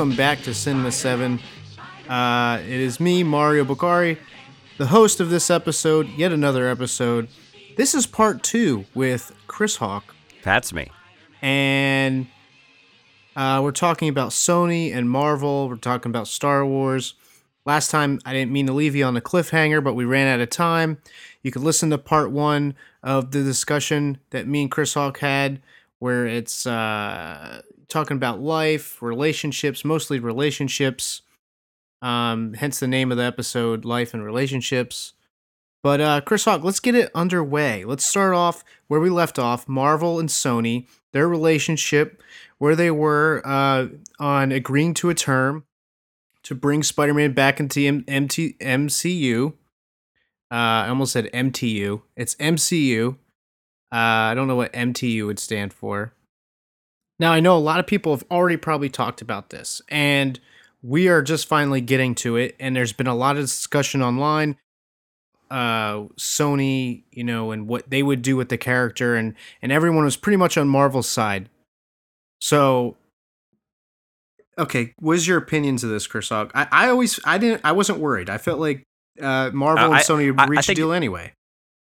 Welcome back to Cinema 7. Uh, it is me, Mario Bukari, the host of this episode, yet another episode. This is part two with Chris Hawk, That's me. and uh, we're talking about Sony and Marvel. We're talking about Star Wars. Last time, I didn't mean to leave you on a cliffhanger, but we ran out of time. You can listen to part one of the discussion that me and Chris Hawk had, where it's uh, talking about life, relationships, mostly relationships. Um, hence the name of the episode, Life and Relationships. But uh, Chris Hawk, let's get it underway. Let's start off where we left off Marvel and Sony, their relationship, where they were uh, on agreeing to a term to bring Spider Man back into M- MT- MCU. Uh, I almost said MTU. It's MCU. Uh, I don't know what MTU would stand for. Now, I know a lot of people have already probably talked about this, and we are just finally getting to it. And there's been a lot of discussion online. Uh, Sony, you know, and what they would do with the character, and and everyone was pretty much on Marvel's side. So, okay, what is your opinions of this, Chris Hawk? I, I always, I didn't, I wasn't worried. I felt like uh, Marvel and I- Sony would I- I reach a think- deal anyway.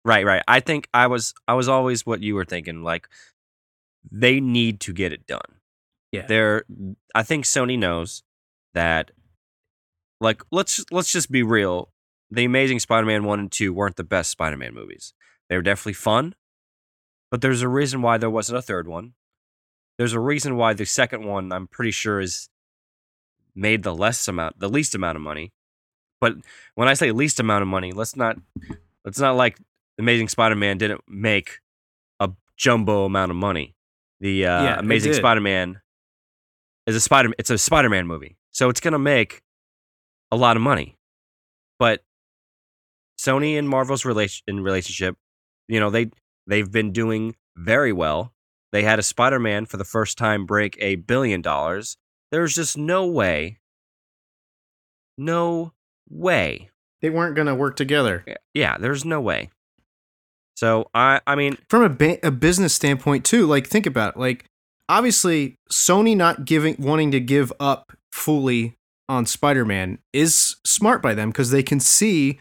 Right, right. I think I was I was always what you were thinking. Like they need to get it done. Yeah. They're I think Sony knows that like let's let's just be real. The Amazing Spider-Man 1 and 2 weren't the best Spider-Man movies. They were definitely fun, but there's a reason why there wasn't a third one. There's a reason why the second one I'm pretty sure is made the less amount the least amount of money. But when I say least amount of money, let's not let's not like Amazing Spider-Man didn't make a jumbo amount of money. The uh, Yeah, Amazing. Spider-Man is a Spider. It's a Spider-Man movie, so it's gonna make a lot of money. But Sony and Marvel's relation in relationship, you know, they they've been doing very well. They had a Spider-Man for the first time break a billion dollars. There's just no way, no way They weren't going to work together. yeah, there's no way. So I I mean From a, ba- a business standpoint, too, like, think about it. Like, obviously, Sony not giving, wanting to give up fully on Spider Man is smart by them because they can see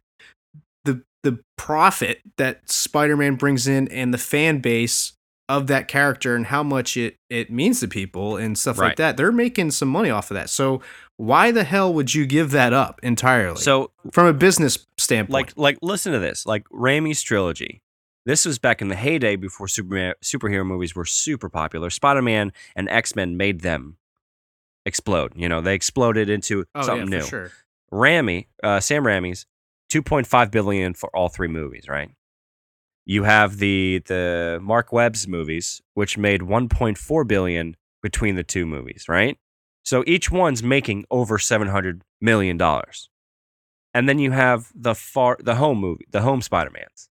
the the profit that Spider Man brings in and the fan base of that character and how much it it means to people and stuff like that. They're making some money off of that. So why the hell would you give that up entirely? so from a business standpoint, like like listen to this. Like Raimi's trilogy. This was back in the heyday before Superman superhero movies were super popular. Spider-Man and X-Men made them explode. You know, they exploded into oh something yeah, new. sure. Raimi, uh, Sam Raimi's 2.5 billion for all three movies, right? You have the the Marc Webb's movies, which made 1.4 billion between the two movies, right? So each one's making over 700 million dollars. And then you have the far the home movie, the home Spider-Mans.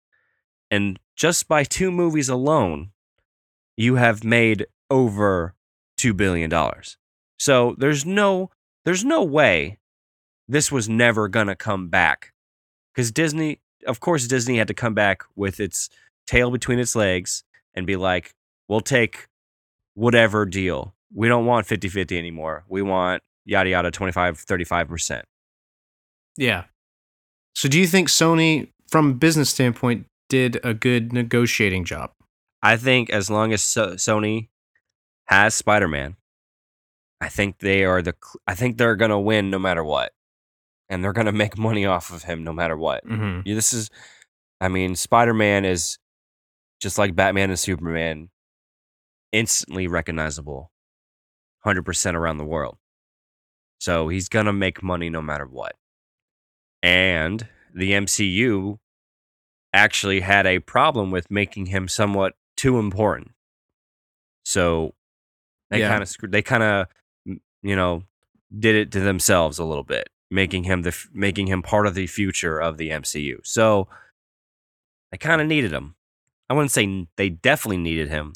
And just by two movies alone, you have made over 2 billion dollars. So there's no there's no way this was never to come back. Cuz Disney, of course Disney had to come back with its tail between its legs and be like, "We'll take whatever deal. We don't want 50-50 anymore. We want yada yada 25 35%." Yeah. So do you think Sony, from a business standpoint, did a good negotiating job? I think as long as so- Sony has Spider-Man, I think they are the I think they're going to win no matter what. And they're going to make money off of him no matter what. Mm-hmm. This is, I mean, Spider Man is just like Batman and Superman, instantly recognizable, 100% around the world. So he's going to make money no matter what. And the MCU actually had a problem with making him somewhat too important. So they Yeah. kind of screwed, they kind of, you know, did it to themselves a little bit, making him the making him part of the future of the MCU. So they kind of needed him. I wouldn't say they definitely needed him,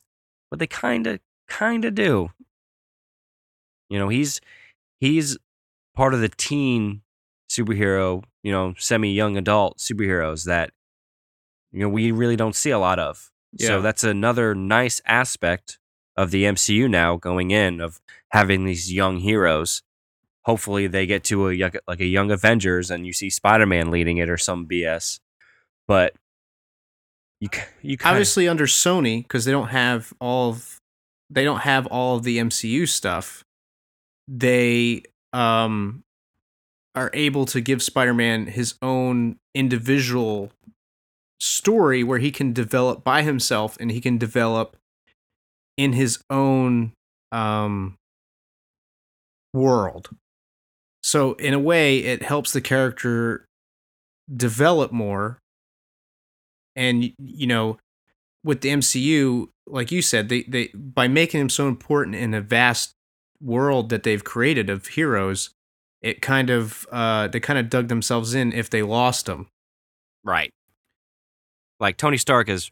but they kind of kind of do. You know, he's he's part of the teen superhero, you know, semi young adult superheroes that you know we really don't see a lot of. Yeah. So that's another nice aspect of the MCU now going in of having these young heroes. Hopefully, they get to a young- like a young Avengers, and you see Spider Man leading it or some BS. But you you kind obviously under Sony because they don't have all of they don't have all of the MCU stuff. They um are able to give Spider-Man his own individual story where he can develop by himself and he can develop in his own um world. So in a way it helps the character develop more and you know with the MCU like you said they they by making him so important in a vast world that they've created of heroes it kind of uh they kind of dug themselves in if they lost him right. Like Tony Stark is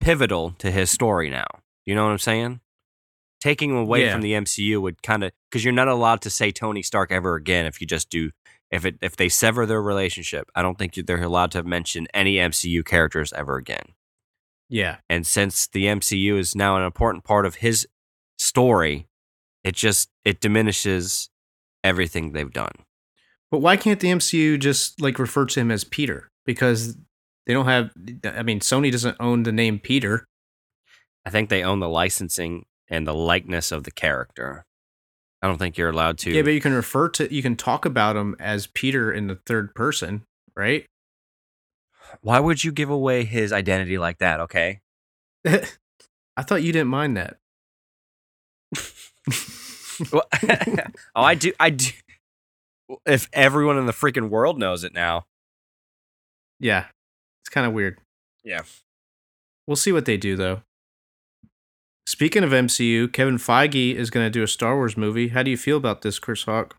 pivotal to his story now. You know what I'm saying? Taking him away Yeah. from the MCU would kind of because you're not allowed to say Tony Stark ever again if you just do if it if they sever their relationship. I don't think they're allowed to mention any MCU characters ever again. yeah And since the MCU is now an important part of his story, it just it diminishes everything they've done. but why can't the MCU just like refer to him as Peter because they don't have I mean Sony doesn't own the name Peter I think they own the licensing and the likeness of the character. I don't think you're allowed to. yeah but you can refer to you can talk about him as Peter in the third person right Why would you give away his identity like that? Okay. I thought you didn't mind that Well- oh, I do. I do. If everyone in the freaking world knows it now, Yeah. It's kind of weird. Yeah. We'll see what they do though. Speaking of MCU, Kevin Feige is going to do a Star Wars movie. How do you feel about this, Chris Hawk?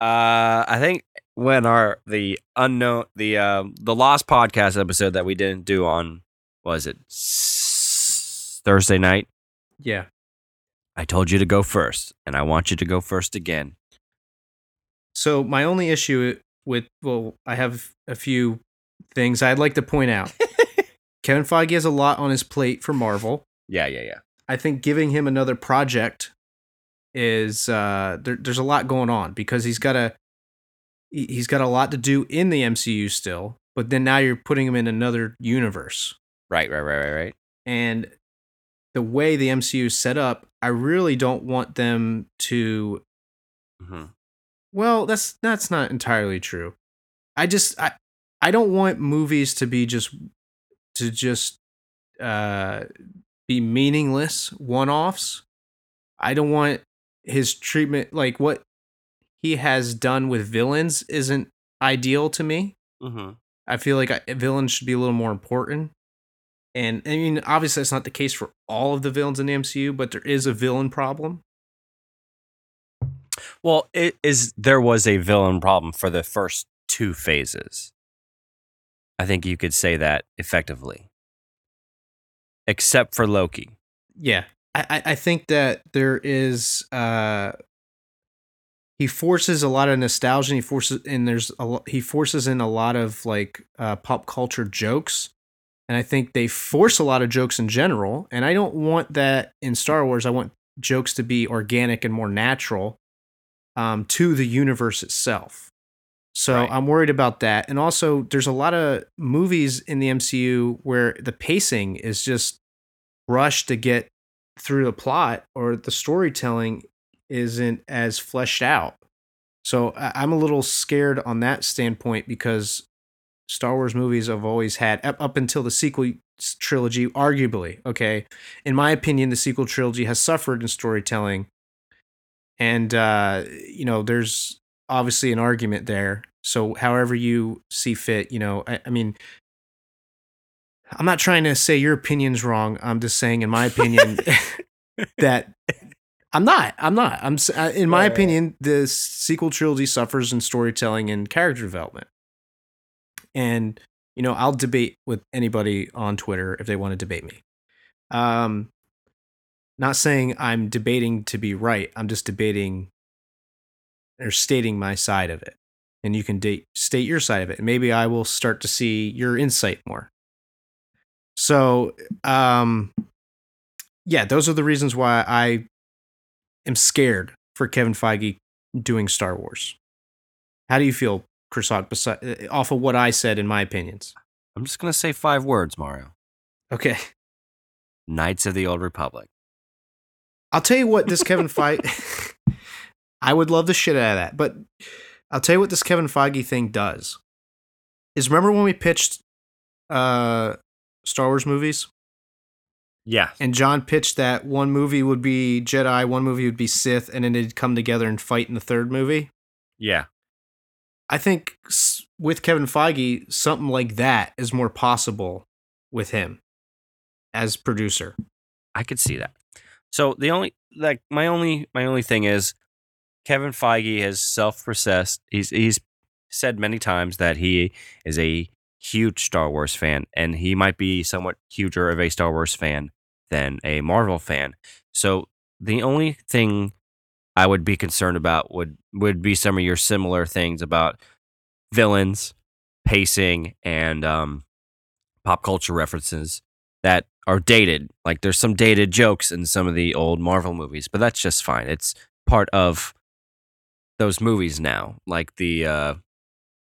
uh, I think when our the unknown the uh, the lost podcast episode that we didn't do on was it s- Thursday night. Yeah. I told you to go first, and I want you to go first again. So my only issue with well, I have a few things I'd like to point out. Kevin Feige has a lot on his plate for Marvel. Yeah, yeah, yeah. I think giving him another project is uh there, there's a lot going on because he's got a he- he's got a lot to do in the MCU still, but then now you're putting him in another universe. Right, right, right, right, right. And the way the MCU is set up, I really don't want them to hmm well, that's that's not entirely true. I just I I don't want movies to be just to just uh be meaningless one-offs. I don't want his treatment like what he has done with villains isn't ideal to me. hmm I feel like I, villains should be a little more important. And I mean, obviously, that's not the case for all of the villains in the MCU, but there is a villain problem. Well, it is there was a villain problem for the first two phases. I think you could say that effectively. Except for Loki. Yeah, I, I- think that there is. Uh, he forces a lot of nostalgia. He forces, and there's a he forces in a lot of like uh, pop culture jokes, and I think they force a lot of jokes in general. And I don't want that in Star Wars. I want jokes to be organic and more natural um, to the universe itself. So Right. I'm worried about that. And also, there's a lot of movies in the MCU where the pacing is just rushed to get through the plot, or the storytelling isn't as fleshed out. So I'm a little scared on that standpoint because Star Wars movies have always had up, up until the sequel trilogy, arguably. Okay, in my opinion, the sequel trilogy has suffered in storytelling, and uh, you know, there's obviously an argument there. So, however you see fit, you know, I, I mean, I'm not trying to say your opinion's wrong. I'm just saying, in my opinion, that I'm not. I'm not. I'm. In my opinion, the sequel trilogy suffers in storytelling and character development. And you know, I'll debate with anybody on Twitter if they want to debate me. Um, not saying I'm debating to be right. I'm just debating or stating my side of it, and you can date, state your side of it. Maybe I will start to see your insight more. So, um, yeah, those are the reasons why I am scared for Kevin Feige doing Star Wars. How do you feel, Chris Hawk, besi- uh, off of what I said in my opinions? I'm just gonna say five words, Mario. Okay. Knights of the Old Republic. I'll tell you what this Kevin Feige I would love the shit out of that, but I'll tell you what this Kevin Feige thing does. Is remember when we pitched uh Star Wars movies Yeah. and John pitched that one movie would be Jedi, one movie would be Sith, and then they'd come together and fight in the third movie? Yeah. I think with Kevin Feige, something like that is more possible with him as producer. I could see that. So the only like my only my only thing is Kevin Feige has self-processed. He's he's said many times that he is a huge Star Wars fan, and he might be somewhat huger of a Star Wars fan than a Marvel fan. So the only thing I would be concerned about would would be some of your similar things about villains, pacing, and um, pop culture references that are dated. Like there's some dated jokes in some of the old Marvel movies, but that's just fine. It's part of those movies now, like the uh,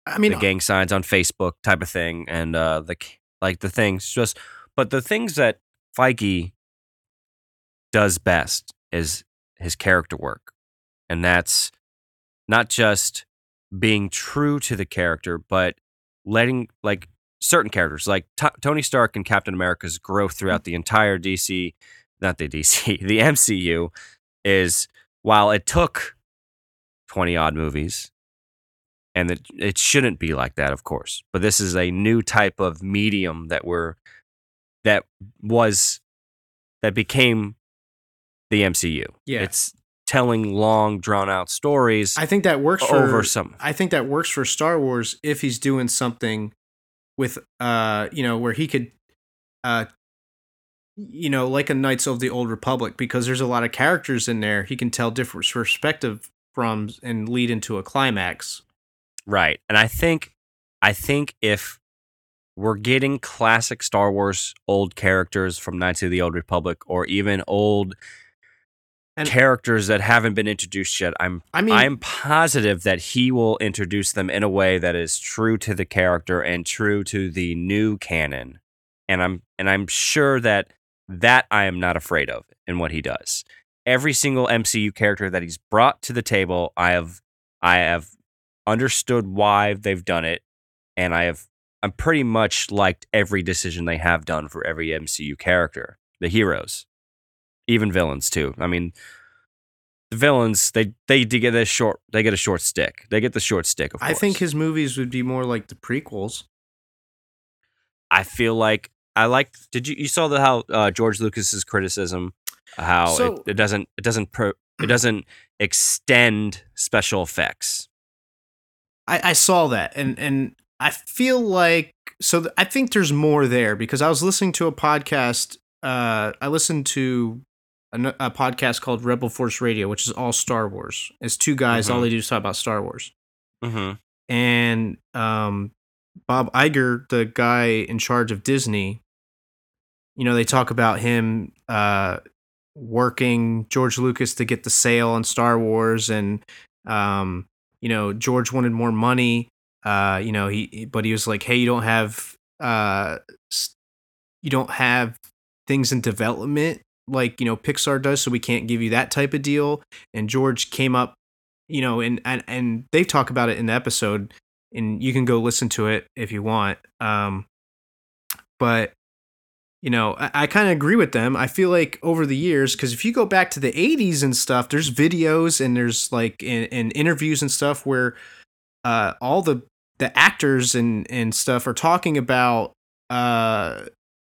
I mean, the gang signs on Facebook type of thing, and uh, the like the things just. But the things that Feige does best is his character work, and that's not just being true to the character, but letting like certain characters, like T- Tony Stark and Captain America's growth throughout the entire DC, not the DC, the MCU, is while it took twenty odd movies and it, it shouldn't be like that of course but this is a new type of medium that we're that was that became the MCU Yeah. it's telling long drawn out stories I think that works for some I think that works for Star Wars if he's doing something with uh you know where he could uh you know like a Knights of the Old Republic because there's a lot of characters in there he can tell different perspective from and lead into a climax. right and i think i think if we're getting classic star wars old characters from knights of the old republic or even old And- characters that haven't been introduced yet i'm I mean I'm positive that he will introduce them in a way that is true to the character and true to the new canon. And I'm and I'm sure that that I am not afraid of in what he does. Every single MCU character that he's brought to the table, I have I have understood why they've done it and I have I'm pretty much liked every decision they have done for every MCU character. The heroes, even villains too. I mean, the villains they they do get a short they get a short stick. They get the short stick. Of course, I think his movies would be more like the prequels. I feel like I like. Did you you saw the how uh, George Lucas's criticism how So- it, it doesn't it doesn't pro, it doesn't extend special effects. I, I saw that and and I feel like so th- I think there's more there because I was listening to a podcast. Uh, I listened to a podcast called Rebel Force Radio, which is all Star Wars. It's two guys. All Mhm. they do is talk about Star Wars. Mm-hmm. And um, Bob Iger, the guy in charge of Disney, you know, they talk about him uh, working George Lucas to get the sale on Star Wars, and um, you know, George wanted more money. Uh, you know, he but he was like, "Hey, you don't have uh, you don't have things in development like you know Pixar does, so we can't give you that type of deal." And George came up, you know, and and and they talk about it in the episode, and you can go listen to it if you want. Um, but you know, I, I kind of agree with them. I feel like over the years, because if you go back to the '80s and stuff, there's videos and there's like in, in interviews and stuff where uh, all the the actors and and stuff are talking about uh,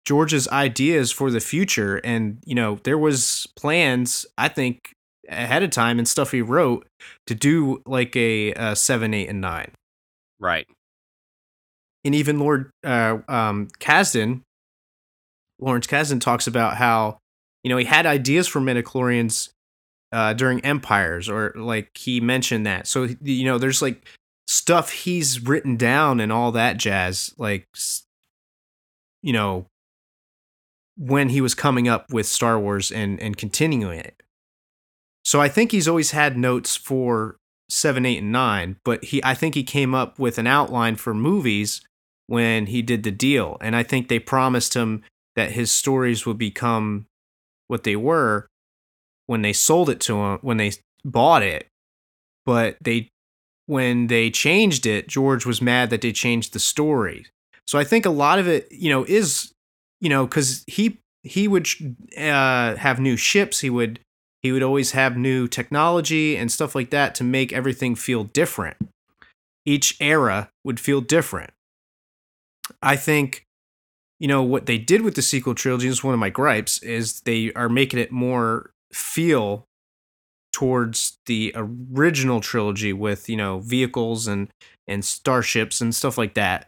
George's ideas for the future, and you know, there was plans. I think ahead of time and stuff he wrote to do like a, uh seven, eight, and nine Right. and even Lord uh, um, Kasdan, Lawrence Kasdan talks about how you know he had ideas for midichlorians uh, during Empires, or like he mentioned that. So you know, there's like stuff he's written down and all that jazz, like you know, when he was coming up with Star Wars and and continuing it. So I think he's always had notes for seven, eight, and nine, but he I think he came up with an outline for movies when he did the deal, and I think they promised him that his stories would become what they were when they sold it to him when they bought it, but they when they changed it, George was mad that they changed the story. So I think a lot of it, you know, is you know because he he would uh, have new ships, he would he would always have new technology and stuff like that to make everything feel different. Each era would feel different. I think, you know, what they did with the sequel trilogy is one of my gripes is they are making it more feel towards the original trilogy with, you know, vehicles and and starships and stuff like that.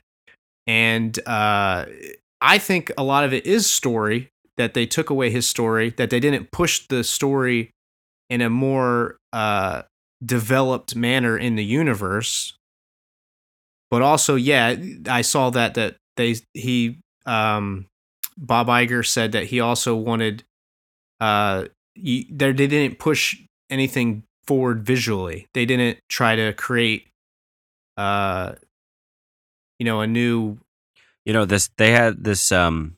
And uh I think a lot of it is story that they took away his story, that they didn't push the story in a more uh, developed manner in the universe. But also, yeah, I saw that that they he um, Bob Iger said that he also wanted uh they they didn't push anything forward visually. They didn't try to create uh you know a new You know this. They had this um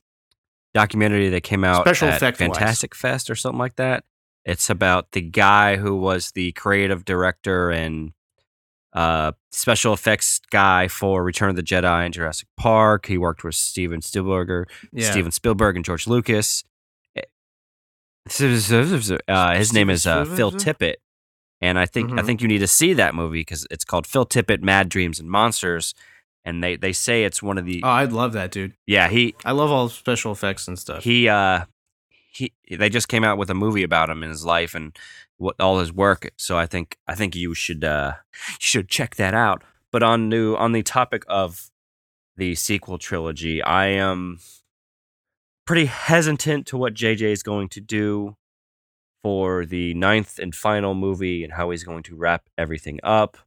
documentary that came out Special at effect-wise. Fantastic Fest or something like that. It's about the guy who was the creative director and uh, special effects guy for Return of the Jedi and Jurassic Park. He worked with Steven Spielberg, yeah. Steven Spielberg and George Lucas. Eh, Uh, his name is uh, Phil Tippett, and I think I Mhm. think you need to see that movie because it's called Phil Tippett: Mad Dreams and Monsters, and they they say it's one of the Oh, I'd love that, dude. yeah he I love all special effects and stuff. he uh he they just came out with a movie about him in his life and what all his work so i think i think you should uh you should check that out. But on new on the topic of the sequel trilogy i am pretty hesitant to what jj is going to do for the ninth and final movie and how he's going to wrap everything up.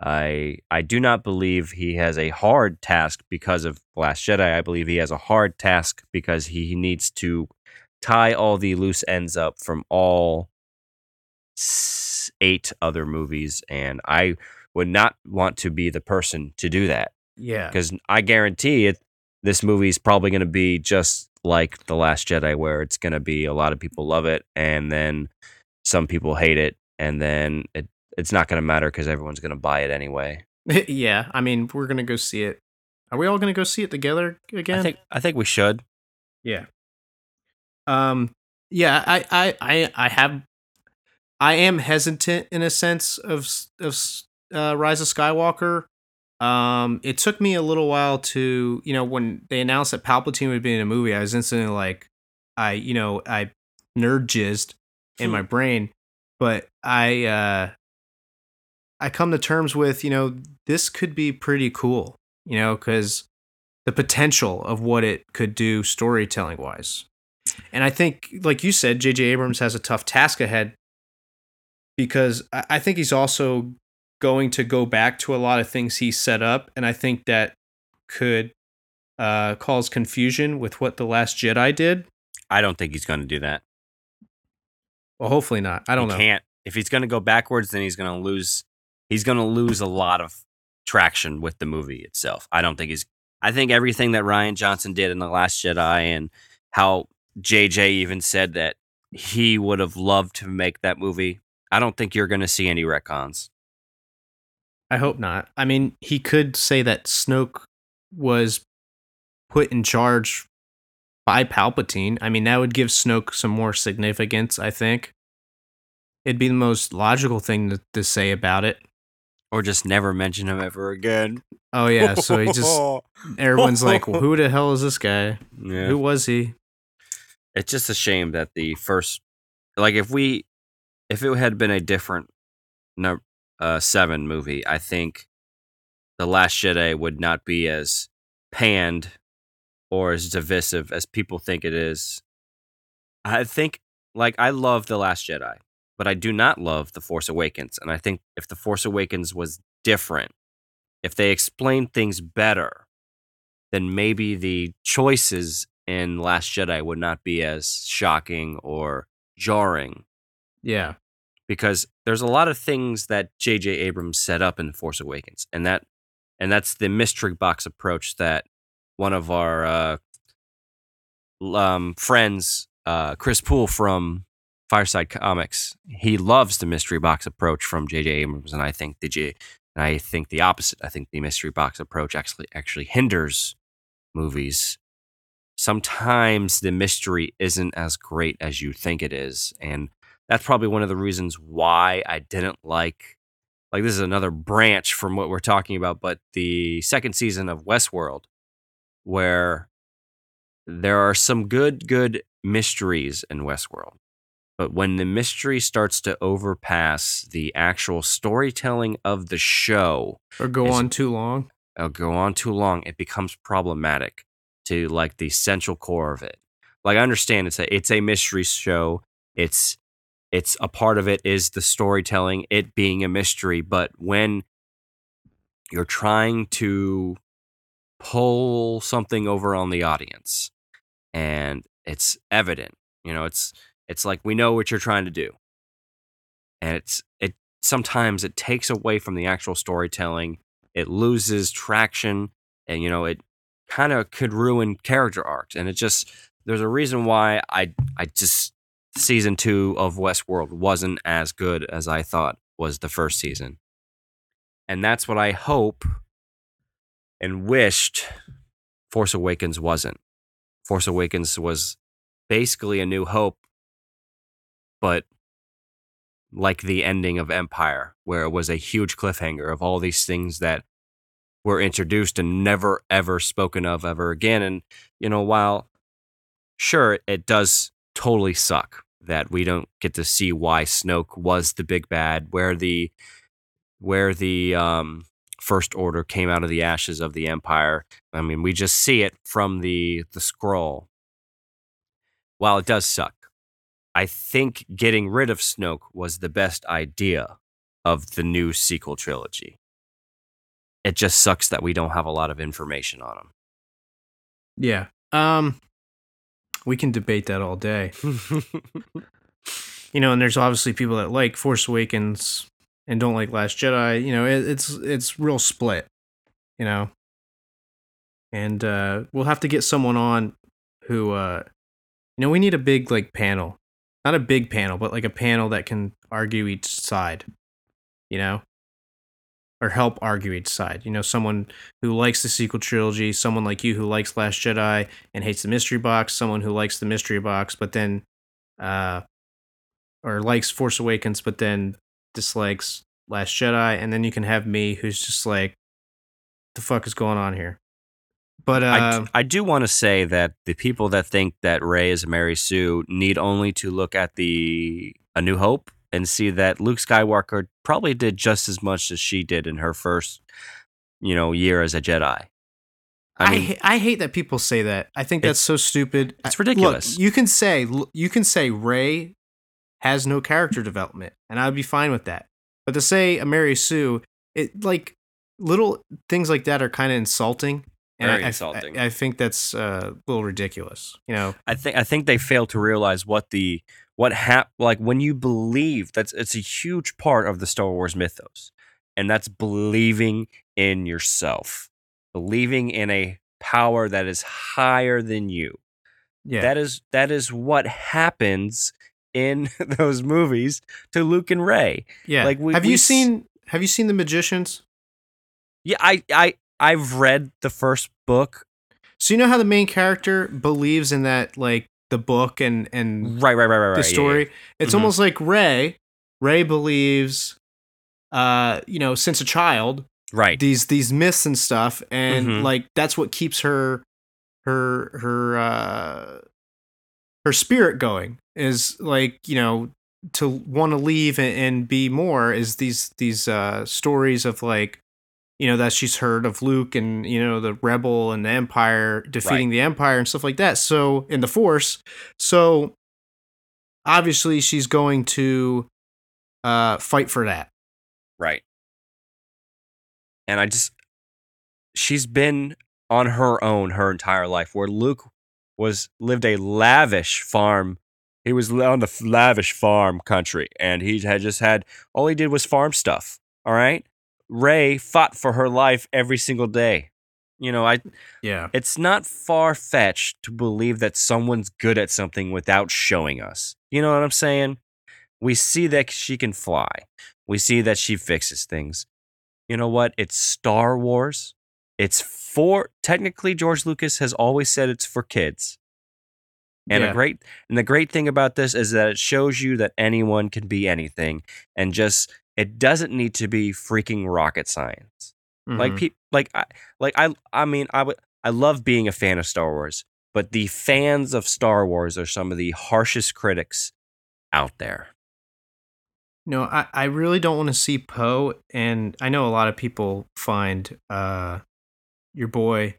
I i do not believe he has a hard task because of last jedi. I believe he has a hard task because he needs to tie all the loose ends up from all eight other movies and i would not want to be the person to do that yeah. because i guarantee it this movie is probably going to be just like the last jedi where it's going to be a lot of people love it and then some people hate it and then it, it's not going to matter because everyone's going to buy it anyway yeah. I mean, we're gonna go see it. Are we all gonna go see it together again? i think i think we should Yeah. Um. Yeah. I. I. I. I have. I am hesitant in a sense of of uh, Rise of Skywalker. Um. It took me a little while to you know when they announced that Palpatine would be in a movie, I was instantly like, I you know I nerd jizzed in my brain, but I uh I come to terms with you know this could be pretty cool, you know, because the potential of what it could do storytelling wise. And I think, like you said, J.J. Abrams has a tough task ahead because I think he's also going to go back to a lot of things he set up. And I think that could uh, cause confusion with what The Last Jedi did. i don't think he's going to do that Well, hopefully not. I don't he know. can't. If he's going to go backwards, then he's going to lose. He's going to lose a lot of traction with the movie itself. I don't think he's. I think everything that Rian Johnson did in the Last Jedi and how JJ even said that he would have loved to make that movie. I don't think you're going to see any retcons. I hope not. I mean, he could say that Snoke was put in charge by Palpatine. I mean, that would give Snoke some more significance, I think. It'd be the most logical thing to, to say about it. Or just never mention him ever again. Oh, yeah. So he just, everyone's like, well, who the hell is this guy? yeah. Who was he? it's just a shame that the first like if we if it had been a different no uh seven movie i think the last jedi would not be as panned or as divisive as people think it is. I think like i love the last jedi but i do not love the force awakens and i think if the force awakens was different if they explained things better then maybe the choices in Last Jedi would not be as shocking or jarring Yeah. because there's a lot of things that J.J. Abrams set up in Force Awakens, and that and that's the mystery box approach that one of our uh, um, friends, uh, Chris Poole from Fireside Comics, he loves the mystery box approach from J.J. Abrams, and I think the J. And I think the opposite. I think the mystery box approach actually actually hinders movies. Sometimes the mystery isn't as great as you think it is, and that's probably one of the reasons why I didn't like like this is another branch from what we're talking about, but the second season of Westworld, where there are some good, good mysteries in Westworld. But when the mystery starts to overpass the actual storytelling of the show, Or go on too long. uh, go on too long, it becomes problematic to like the central core of it. Like I understand it's a it's a mystery show. It's it's a part of it is the storytelling, it being a mystery. But when you're trying to pull something over on the audience, and it's evident, you know, it's it's like we know what you're trying to do, and it's it sometimes it takes away from the actual storytelling it loses traction and you know it kind of could ruin character arcs and it just there's a reason why i i just season two of westworld wasn't as good as i thought was the first season and that's what i hope and wished force awakens wasn't force awakens was basically a new hope but like the ending of Empire, where it was a huge cliffhanger of all these things that were introduced and never ever spoken of ever again. And, you know, while sure, it does totally suck that we don't get to see why Snoke was the big bad, where the where the um first order came out of the ashes of the empire. I mean, we just see it from the the scroll. While it does suck, I think getting rid of Snoke was the best idea of the new sequel trilogy. It just sucks that we don't have a lot of information on him. Yeah. Um we can debate that all day. You know, and there's obviously people that like Force Awakens and don't like Last Jedi. You know, it, it's it's real split. You know, and uh, we'll have to get someone on who, uh, you know, we need a big like panel, not a big panel, but like a panel that can argue each side. You know, or help argue each side. You know, someone who likes the sequel trilogy, someone like you who likes Last Jedi and hates the mystery box, someone who likes the mystery box, but then, uh, or likes Force Awakens, but then dislikes Last Jedi, and then you can have me who's just like, the fuck is going on here? But I, uh, d- I do want to say that the people that think that Rey is Mary Sue need only to look at the A New Hope and see that Luke Skywalker probably did just as much as she did in her first, you know, year as a Jedi. I I mean, ha- I hate that people say that. I think that's so stupid. it's ridiculous. Look, you can say you can say Rey has no character development, and I'd be fine with that. But to say a Mary Sue, it like little things like that are kind of insulting. And Very I, I- insulting. I, I think that's uh, a little ridiculous. You know, I think I think they fail to realize what the what hap like when you believe that's it's a huge part of the Star Wars mythos, and that's believing in yourself, believing in a power that is higher than you. yeah, That is that is what happens in those movies to Luke and Rey. yeah. like, we- have we you seen Have you seen the Magicians? Yeah, I I I've read the first book. So you know how the main character believes in that like the book and and Right, right, right, right, right. the yeah, yeah. story. It's Mhm. almost like Rey. Rey believes, uh, you know, since a child, Right. these these myths and stuff, and Mhm. like that's what keeps her her her uh her spirit going. Is like you know to want to leave and, and be more is these these uh stories of like you know that she's heard of Luke and you know the rebel and the empire defeating the empire and stuff like that so in the force so obviously she's going to uh fight for that Right. And I just she's been on her own her entire life where Luke was lived a lavish farm. He was on the lavish farm country, and he had just had all he did was farm stuff. All right, Rey fought for her life every single day. You know, I Yeah. it's not far fetched to believe that someone's good at something without showing us. You know what I'm saying? We see that she can fly. We see that she fixes things. You know what? It's Star Wars. It's for technically George Lucas has always said it's for kids. And Yeah. a great and the great thing about this is that it shows you that anyone can be anything and just it doesn't need to be freaking rocket science. Like Mhm. pe- like I like I I mean I would I love being a fan of Star Wars, but the fans of Star Wars are some of the harshest critics out there. No, I, I really don't want to see Poe, and I know a lot of people find uh your boy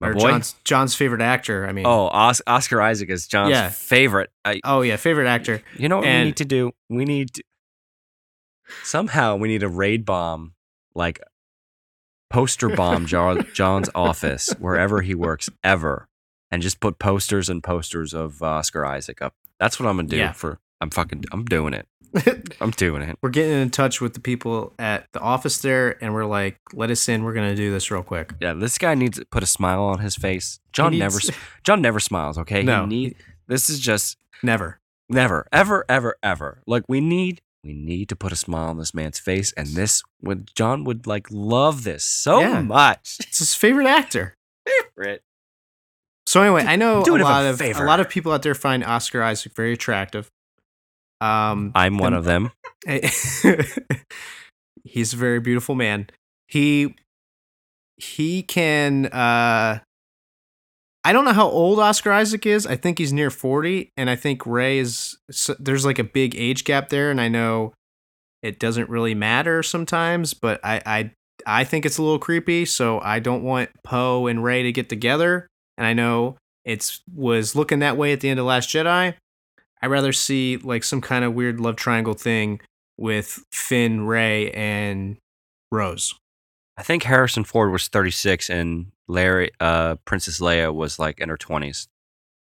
My or boy? John's John's favorite actor. I mean, Oh, Os- Oscar Isaac is John's Yeah. favorite. I, oh yeah, favorite actor. you know what we need to do? We need to, somehow we need a raid bomb, like poster bomb John, John's office wherever he works ever, and just put posters and posters of uh, Oscar Isaac up. That's what I'm gonna do Yeah. for. I'm fucking. I'm doing it. I'm doing it. we're getting in touch with the people at the office there, and we're like, let us in. We're gonna do this real quick. Yeah, this guy needs to put a smile on his face. John He never, needs- John never smiles. Okay, No, He need, this is just never. never, ever, ever, ever. Like we need, we need to put a smile on this man's face, and this would John would like love this so Yeah. much. It's his favorite actor. Favorite. So anyway, I know a of a lot of favor. a lot of people out there find Oscar Isaac very attractive. Um, I'm one and- of them. he's a very beautiful man. He he can uh I don't know how old Oscar Isaac is. I think he's near 40 and I think Rey is there's like a big age gap there and I know it doesn't really matter sometimes, but I I I think it's a little creepy, so I don't want Poe and Rey to get together. And I know it's was looking that way at the end of Last Jedi. I'd rather see like some kind of weird love triangle thing with Finn, Rey, and Rose. I think Harrison Ford was 36 and Larry, uh, Princess Leia was like in her 20s.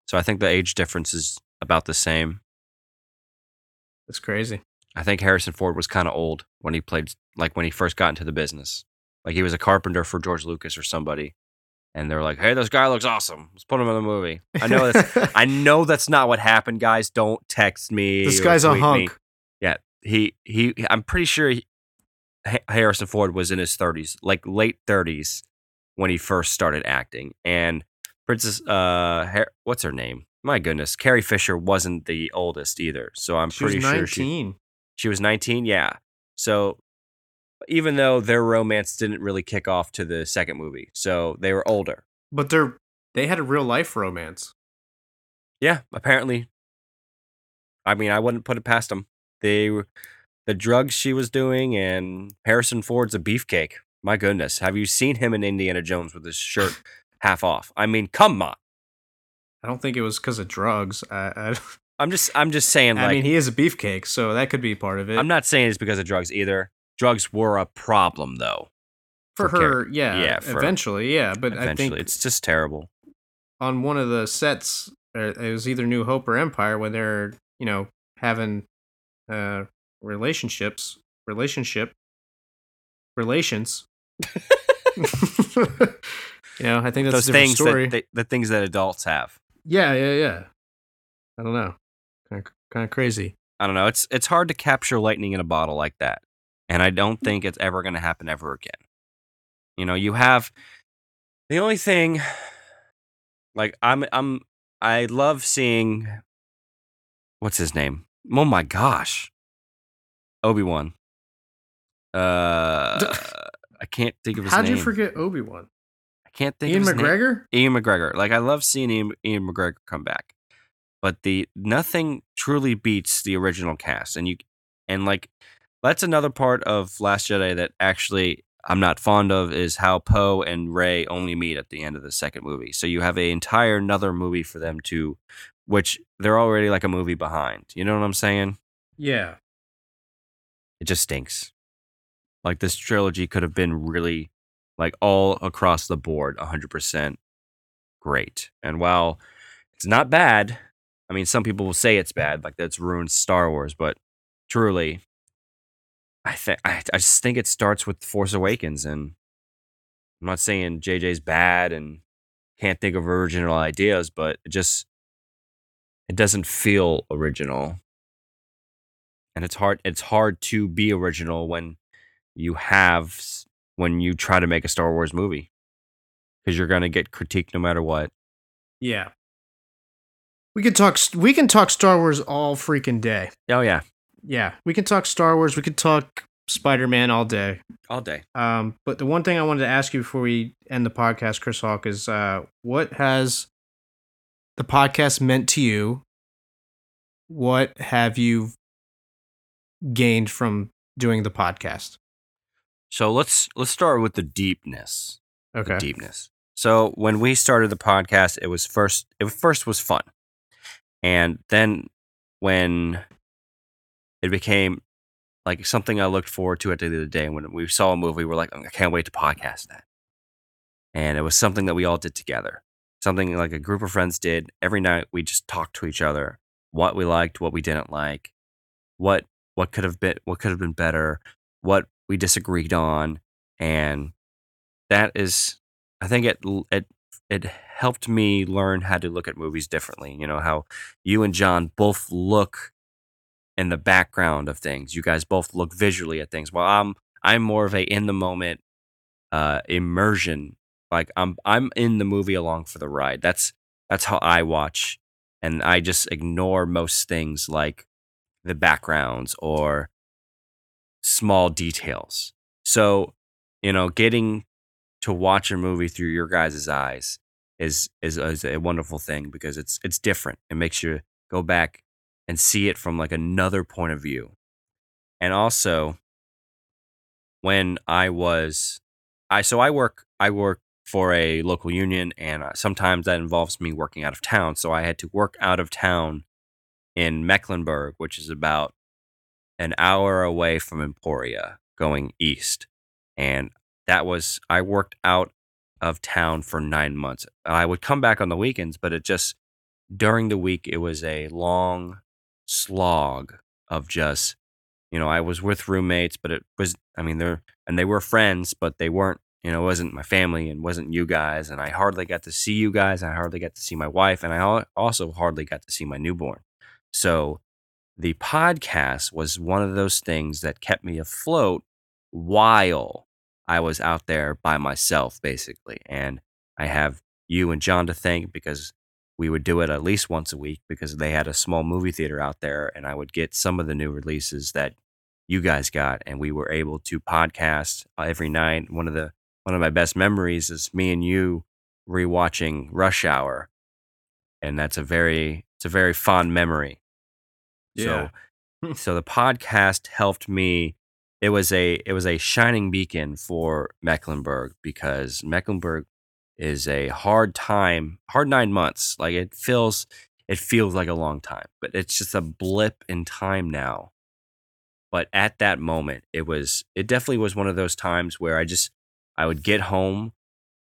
So I think the age difference is about the same. That's crazy. I think Harrison Ford was kind of old when he played, like when he first got into the business. Like he was a carpenter for George Lucas or somebody, and they're like, "Hey, this guy looks awesome. Let's put him in the movie." I know that's, I know that's not what happened, guys. Don't text me. this guy's a tweet me. hunk. Yeah, he he. I'm pretty sure he, Harrison Ford was in his 30s, like late 30s, when he first started acting. And Princess, uh, Har- what's her name? My goodness, Carrie Fisher wasn't the oldest either. So I'm She pretty sure she 19. she was 19. Yeah. So even though their romance didn't really kick off to the second movie, so they were older. But they're they had a real life romance. Yeah, apparently. I mean, I wouldn't put it past them. They, were- the drugs she was doing, and Harrison Ford's a beefcake. My goodness, have you seen him in Indiana Jones with his shirt half off? I mean, come on. I don't think it was because of drugs. I, I'm just, I'm just saying, I like, mean, he is a beefcake, so that could be part of it. I'm not saying it's because of drugs either. Drugs were a problem, though. for for Car- her, yeah, yeah, for- eventually, yeah. But I think it's just terrible. on one of the sets, uh, it was either New Hope or Empire, when they're you know having uh relationships, relationship, relations. you know, I think that's Those a things that they, the things that adults have. yeah, yeah, yeah. I don't know, kind of, kind of crazy. I don't know. It's it's hard to capture lightning in a bottle like that, and I don't think it's ever going to happen ever again. You know, you have the only thing. Like I'm I'm I love seeing. What's his name? Oh my gosh, Obi Wan. Uh, I can't think of his How'd name. you forget Obi Wan? I can't think Ian of his name. McGregor. Ian McGregor. Like I love seeing Ian, Ian McGregor come back, but the nothing truly beats the original cast, and you and like that's another part of Last Jedi that actually I'm not fond of is how Poe and Rey only meet at the end of the second movie. So you have a entire another movie for them to, which they're already like a movie behind. You know what I'm saying? Yeah. It just stinks. Like this trilogy could have been really like all across the board 100% great. And while It's not bad. I mean, some people will say it's bad, like that's ruined Star Wars, but truly, I think I, just think it starts with Force Awakens, and I'm not saying JJ's bad and can't think of original ideas, but it just it doesn't feel original, and it's hard. It's hard to be original when you have when you try to make a Star Wars movie because you're gonna get critiqued no matter what. Yeah. We can talk. We can talk Star Wars all freaking day. Oh yeah, Yeah, we can talk Star Wars. We could talk Spider Man all day. all day. Um, but the one thing I wanted to ask you before we end the podcast, Chris Hawk, is uh, what has the podcast meant to you? What have you gained from doing the podcast? So let's let's start with the deepness. the Okay. deepness. So when we started the podcast, it was first it first was fun. And then when it became like something I looked forward to at the end of the day when we saw a movie, we're like, oh, I can't wait to podcast that. And it was something that we all did together. Something like a group of friends did. Every night we just talked to each other, what we liked, what we didn't like, what what could have been what could have been better, what we disagreed on, and that is I think it it it helped me learn how to look at movies differently. You know how you and John both look in the background of things. You guys both look visually at things. Well, I'm I'm more of a in the moment uh, immersion. Like I'm I'm in the movie along for the ride. That's that's how I watch, and I just ignore most things like the backgrounds or small details. So you know, getting to watch a movie through your guys' eyes is, is is a wonderful thing because it's it's different. It makes you go back and see it from like another point of view. And also when I was I so I work I work for a local union and uh, sometimes that involves me working out of town. So I had to work out of town in Mecklenburg, which is about an hour away from Emporia going east. And that was I worked out of town for 9 months. I would come back on the weekends, but it just during the week it was a long slog of just you know, I was with roommates, but it was I mean they're and they were friends, but they weren't, you know, it wasn't my family and wasn't you guys and I hardly got to see you guys, and I hardly got to see my wife and I also hardly got to see my newborn. So the podcast was one of those things that kept me afloat while I was out there by myself, basically. And I have you and John to thank because we would do it at least once a week because they had a small movie theater out there and I would get some of the new releases that you guys got and we were able to podcast uh, every night. One of the one of my best memories is me and you rewatching Rush Hour. And that's a very it's a very fond memory. Yeah. So so the podcast helped me it was a it was a shining beacon for Mecklenburg because Mecklenburg is a hard time, hard 9 months. Like it feels it feels like a long time, but it's just a blip in time now. But at that moment, it was it definitely was one of those times where I just I would get home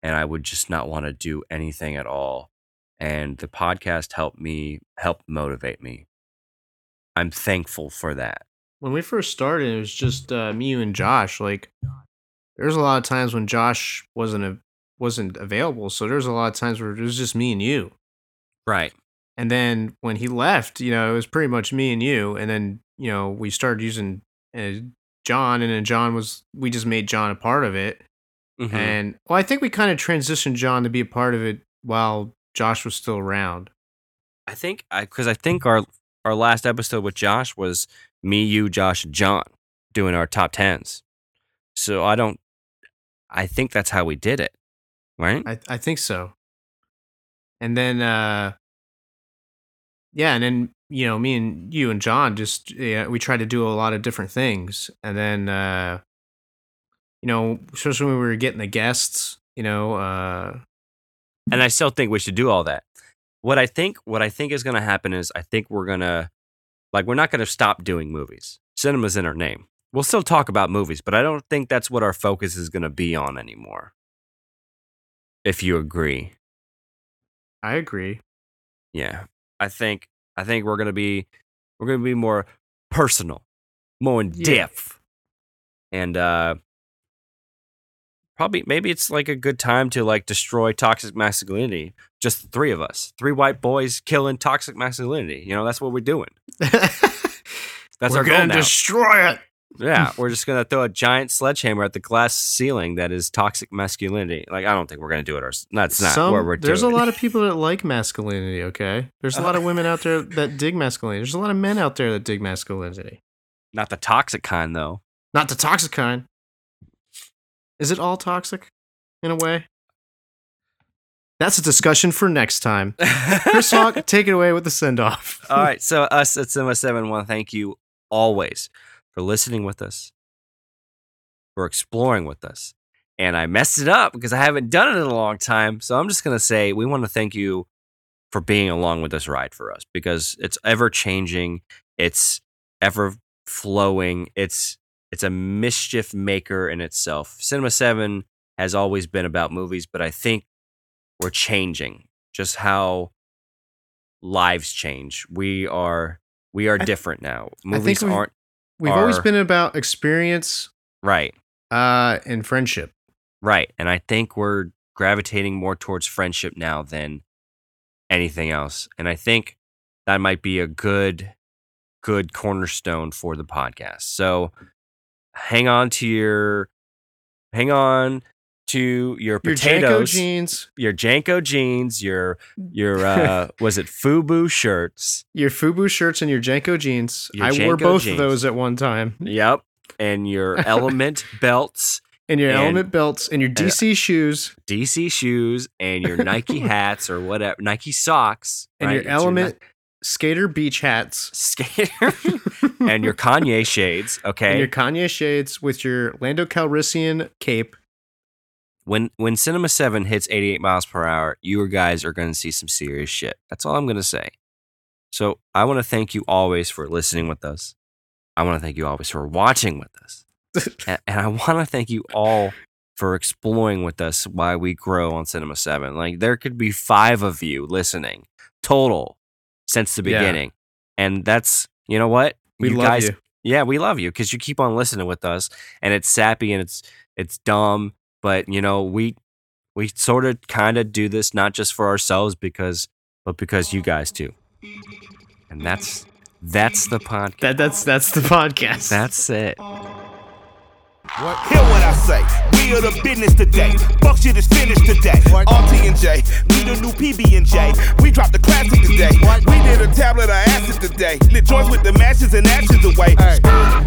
and I would just not want to do anything at all. And the podcast helped me help motivate me. I'm thankful for that. when we first started, it was just uh, me, you, and Josh. Like, there's a lot of times when Josh wasn't a, wasn't available, so there's a lot of times where it was just me and you. Right. And then when he left, you know, it was pretty much me and you. And then you know we started using uh, John, and then John was we just made John a part of it. Mhm. And well, I think we kind of transitioned John to be a part of it while Josh was still around. I think I because I think our our last episode with Josh was me, you, Josh, John doing our top tens. So I don't. I think that's how we did it, right? I I think so. And then uh yeah, and then you know, me and you and John just yeah, we tried to do a lot of different things. And then uh you know, especially when we were getting the guests, you know, uh and I still think we should do all that. What I think, what I think is going to happen is, I think we're gonna, like, we're not going to stop doing movies. Cinema's in our name. We'll still talk about movies, but I don't think that's what our focus is going to be on anymore. If you agree, I agree. Yeah, I think I think we're gonna be we're gonna be more personal, more in Yeah. depth, and uh probably maybe it's like a good time to like destroy toxic masculinity. Just the three of us, three white boys killing toxic masculinity. You know, that's what we're doing. That's We're our goal gonna now. destroy it. Yeah, we're just gonna throw a giant sledgehammer at the glass ceiling that is toxic masculinity. Like I don't think we're gonna do it. Ours. That's not Some- where we're there's doing. a lot of people that like masculinity. Okay, there's a lot of women out there that dig masculinity. There's a lot of men out there that dig masculinity. not the toxic kind though. Not the toxic kind. Is it all toxic, in a way? That's a discussion for next time. Chris Hawk, take it away with the send off. All right, so us at Cinema Seven want to thank you always for listening with us, for exploring with us. And I messed it up because I haven't done it in a long time. So I'm just gonna say we want to thank you for being along with this ride for us because it's ever changing, it's ever flowing, it's it's a mischief maker in itself. Cinema Seven has always been about movies, but I think we're changing just how lives change. We are we are I- different now. Movies we've- aren't We've always been about experience right. uh, and friendship. Right. And I think we're gravitating more towards friendship now than anything else. And I think that might be a good good cornerstone for the podcast. So hang on to your hang on to your potatoes, Your JNCO jeans, your JNCO jeans, your your uh was it Fubu shirts? your Fubu shirts, and your JNCO jeans. Your I wore both jeans. of those at one time. Yep. And your element belts, And your And- element belts, and your DC shoes, DC shoes, and your Nike hats or whatever, Nike socks, and right? your It's element skater beach hats, skater and your Kanye shades. Okay? And your Kanye shades with your Lando Calrissian cape. when when Cinema Seven hits 88 miles per hour, you guys are going to see some serious shit. That's all I'm going to say. So I want to thank you always for listening with us. I want to thank you always for watching with us, and, and I want to thank you all for exploring with us why we grow on Cinema Seven. Like there could be five of you listening total since the Yeah. beginning, and that's you know what We you love guys you. Yeah, we love you because you keep on listening with us, and it's sappy and it's it's dumb, but you know we we sort of kind of do this not just for ourselves because but because you guys too, and that's that's the podcast. That that's that's the podcast. That's it. Hear what I say. We are the business today. Fuck shit is finished today. RT and J, we the new PB and J. Oh. We dropped the classic today. We did a tablet of acid today. Lit joints with the matches and ashes away.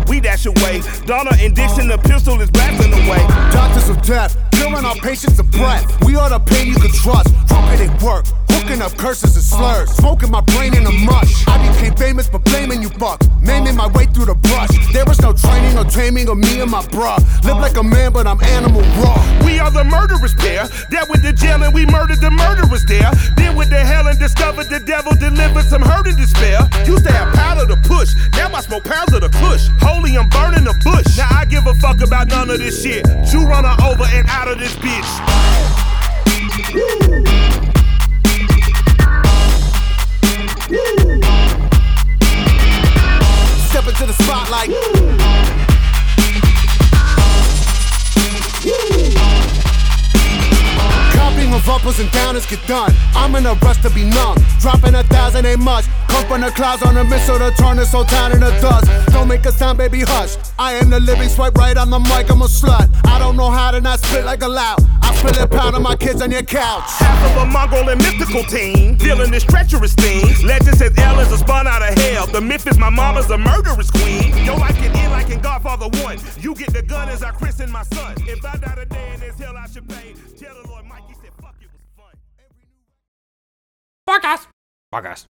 We dash away. Donna and Dixon, the pistol is blasting away. Doctors of death, killing our patients of breath. We are the pain you can trust. Trumpeting work, hooking up curses and slurs. Smoking my brain in a mush. I became famous for blaming you fucks. Maiming my way through the brush. There was no training or taming of me and my bruh. Live like a man, but I'm animal raw. We are the murderous pair. That with the jail and we murdered the murderers there. Then with the hell and discovered the devil delivered some hurt and despair. Used to have powder to push. Now I smoke pounds of the kush. Holy, I'm burning the bush. Now I give a fuck about none of this shit. You run her over and out of this bitch. Step into the spotlight. Copying of uppers and downers get done. I'm in a rush to be numb. Dropping a thousand ain't much. Come from the clouds on a missile to turn this whole town into dust. Don't make a sound, baby, hush. I am the living swipe right on the mic, I'm a slut. I don't know how to not spit like a loud. I spill it pound on my kids on your couch. Half of a Mongol and mythical team. Dealing this treacherous thing. Legend says L is a spun out of hell. The myth is my mama's a murderous queen. Yo, I can end like in Godfather 1. You get the gun as I christen my son. If I die today in this hell, I should pay. Tell the